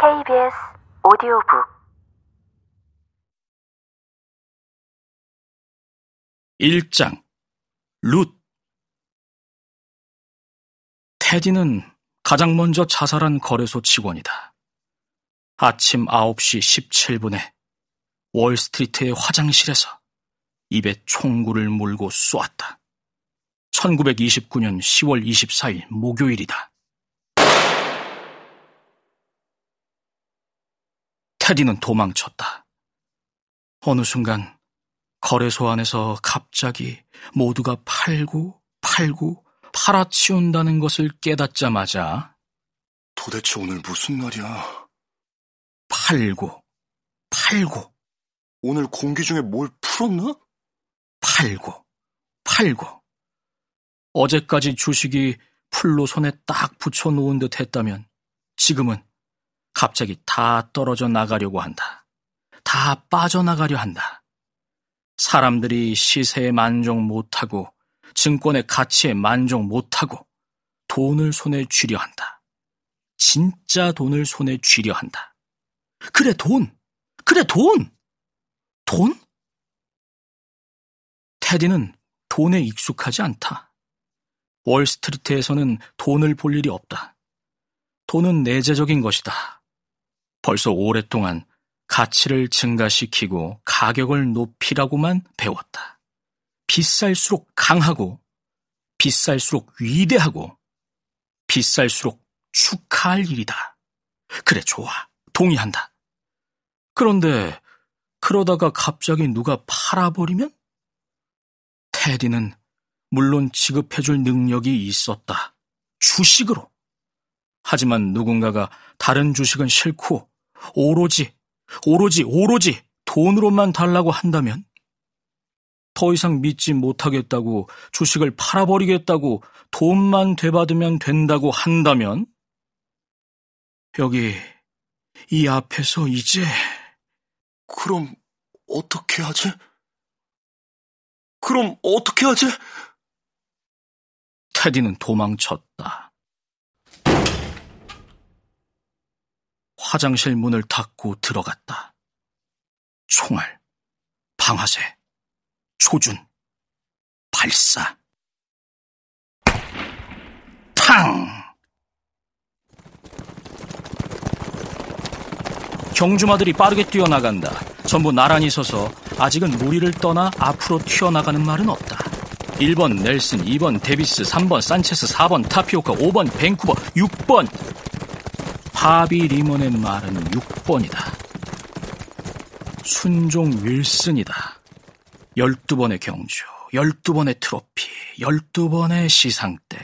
KBS 오디오북 일장 룻 테디는 가장 먼저 자살한 거래소 직원이다. 아침 9시 17분에 월스트리트의 화장실에서 입에 총구를 물고 쏘았다. 1929년 10월 24일 목요일이다. 테디는 도망쳤다. 어느 순간 거래소 안에서 갑자기 모두가 팔고 팔고 팔아치운다는 것을 깨닫자마자 도대체 오늘 무슨 날이야? 팔고 팔고 오늘 공기 중에 뭘 풀었나? 팔고 팔고 어제까지 주식이 풀로 손에 딱 붙여놓은 듯 했다면 지금은 갑자기 다 떨어져 나가려고 한다. 다 빠져나가려 한다. 사람들이 시세에 만족 못하고 증권의 가치에 만족 못하고 돈을 손에 쥐려 한다. 진짜 돈을 손에 쥐려 한다. 그래, 돈! 그래, 돈! 돈? 테디는 돈에 익숙하지 않다. 월스트리트에서는 돈을 볼 일이 없다. 돈은 내재적인 것이다. 벌써 오랫동안 가치를 증가시키고 가격을 높이라고만 배웠다. 비쌀수록 강하고, 비쌀수록 위대하고, 비쌀수록 축하할 일이다. 그래, 좋아. 동의한다. 그런데, 그러다가 갑자기 누가 팔아버리면? 테디는 물론 지급해줄 능력이 있었다. 주식으로. 하지만 누군가가 다른 주식은 싫고, 오로지, 오로지, 오로지 돈으로만 달라고 한다면? 더 이상 믿지 못하겠다고 주식을 팔아버리겠다고 돈만 되받으면 된다고 한다면? 여기, 이 앞에서 이제, 그럼 어떻게 하지? 그럼 어떻게 하지? 테디는 도망쳤다. 화장실 문을 닫고 들어갔다. 총알, 방아쇠, 조준, 발사. 탕! 경주마들이 빠르게 뛰어나간다. 전부 나란히 서서 아직은 무리를 떠나 앞으로 튀어나가는 말은 없다. 1번 넬슨, 2번 데비스, 3번 산체스, 4번 타피오카, 5번 밴쿠버, 6번 바비 리먼의 말은 6번이다. 순종 윌슨이다. 12번의 경주, 12번의 트로피, 12번의 시상대.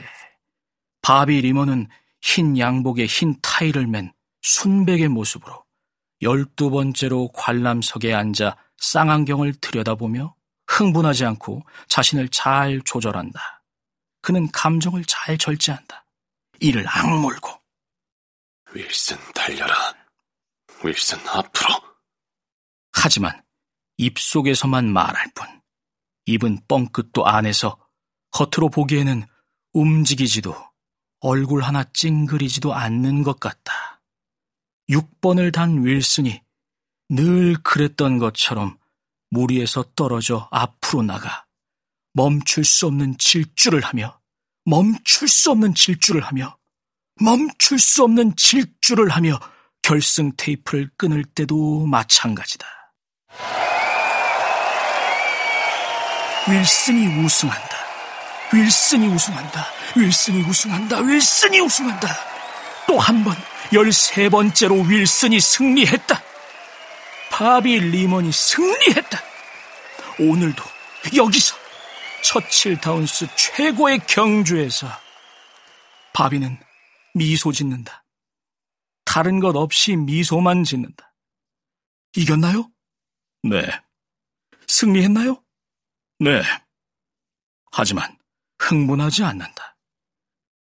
바비 리먼은 흰 양복에 흰 타이를 맨 순백의 모습으로 12번째로 관람석에 앉아 쌍안경을 들여다보며 흥분하지 않고 자신을 잘 조절한다. 그는 감정을 잘 절제한다. 이를 악물고 윌슨 달려라. 윌슨 앞으로. 하지만 입속에서만 말할 뿐 입은 뻥끗도 안에서 겉으로 보기에는 움직이지도 얼굴 하나 찡그리지도 않는 것 같다. 6번을 단 윌슨이 늘 그랬던 것처럼 무리에서 떨어져 앞으로 나가 멈출 수 없는 질주를 하며 멈출 수 없는 질주를 하며 멈출 수 없는 질주를 하며 결승 테이프를 끊을 때도 마찬가지다. 윌슨이 우승한다. 윌슨이 우승한다. 윌슨이 우승한다. 윌슨이 우승한다. 또 한 번, 열세 번째로 윌슨이 승리했다. 바비 리먼이 승리했다. 오늘도 여기서 처칠 다운스 최고의 경주에서 바비는 미소 짓는다. 다른 것 없이 미소만 짓는다. 이겼나요? 네. 승리했나요? 네. 하지만 흥분하지 않는다.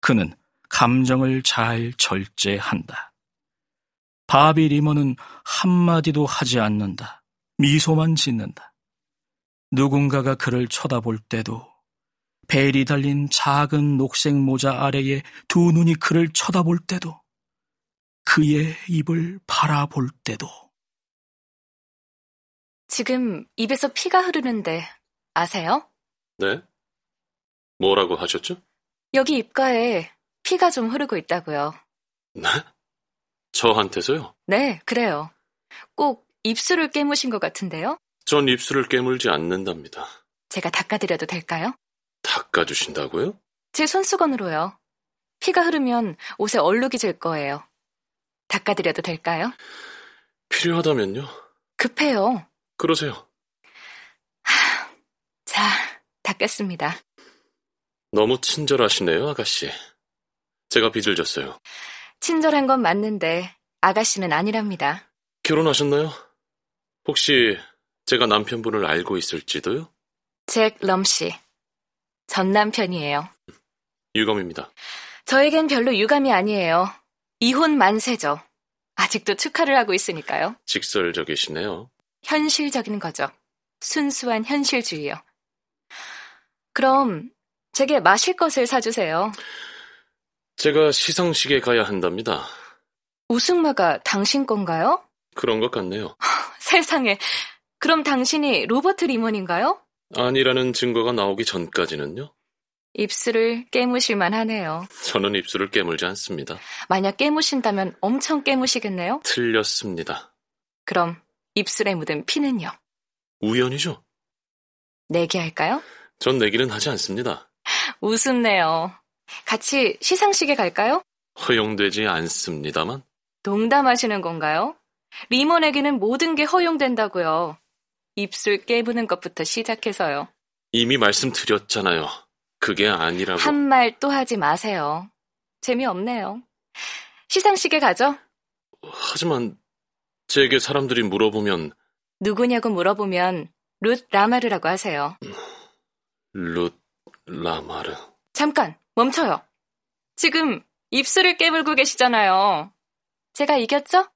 그는 감정을 잘 절제한다. 바비 리먼은 한마디도 하지 않는다. 미소만 짓는다. 누군가가 그를 쳐다볼 때도 벨이 달린 작은 녹색 모자 아래에 두 눈이 그를 쳐다볼 때도 그 그의 입을 바라볼 때도 지금 입에서 피가 흐르는데 아세요? 네? 뭐라고 하셨죠? 여기 입가에 피가 좀 흐르고 있다고요. 네? 저한테서요? 네, 그래요. 꼭 입술을 깨무신 것 같은데요? 전 입술을 깨물지 않는답니다. 제가 닦아드려도 될까요? 닦아주신다고요? 제 손수건으로요. 피가 흐르면 옷에 얼룩이 질 거예요. 닦아드려도 될까요? 필요하다면요? 급해요. 그러세요. 자, 닦겠습니다. 너무 친절하시네요, 아가씨. 제가 빚을 졌어요. 친절한 건 맞는데 아가씨는 아니랍니다. 결혼하셨나요? 혹시 제가 남편분을 알고 있을지도요? 잭 럼씨. 전 남편이에요. 유감입니다. 저에겐 별로 유감이 아니에요. 이혼 만세죠. 아직도 축하를 하고 있으니까요. 직설적이시네요. 현실적인 거죠. 순수한 현실주의요. 그럼 제게 마실 것을 사주세요. 제가 시상식에 가야 한답니다. 우승마가 당신 건가요? 그런 것 같네요. 세상에. 그럼 당신이 로버트 리먼인가요? 아니라는 증거가 나오기 전까지는요. 입술을 깨무실만 하네요. 저는 입술을 깨물지 않습니다. 만약 깨무신다면 엄청 깨무시겠네요? 틀렸습니다. 그럼 입술에 묻은 피는요? 우연이죠? 내기할까요? 전 내기는 하지 않습니다. 우습네요. 같이 시상식에 갈까요? 허용되지 않습니다만 농담하시는 건가요? 리먼에게는 모든 게 허용된다고요. 입술 깨부는 것부터 시작해서요. 이미 말씀드렸잖아요. 그게 아니라고. 한 말 또 하지 마세요. 재미없네요. 시상식에 가죠? 하지만 제게 사람들이 물어보면 누구냐고 물어보면 룻 라마르라고 하세요. 룻 라마르. 잠깐, 멈춰요. 지금 입술을 깨물고 계시잖아요. 제가 이겼죠?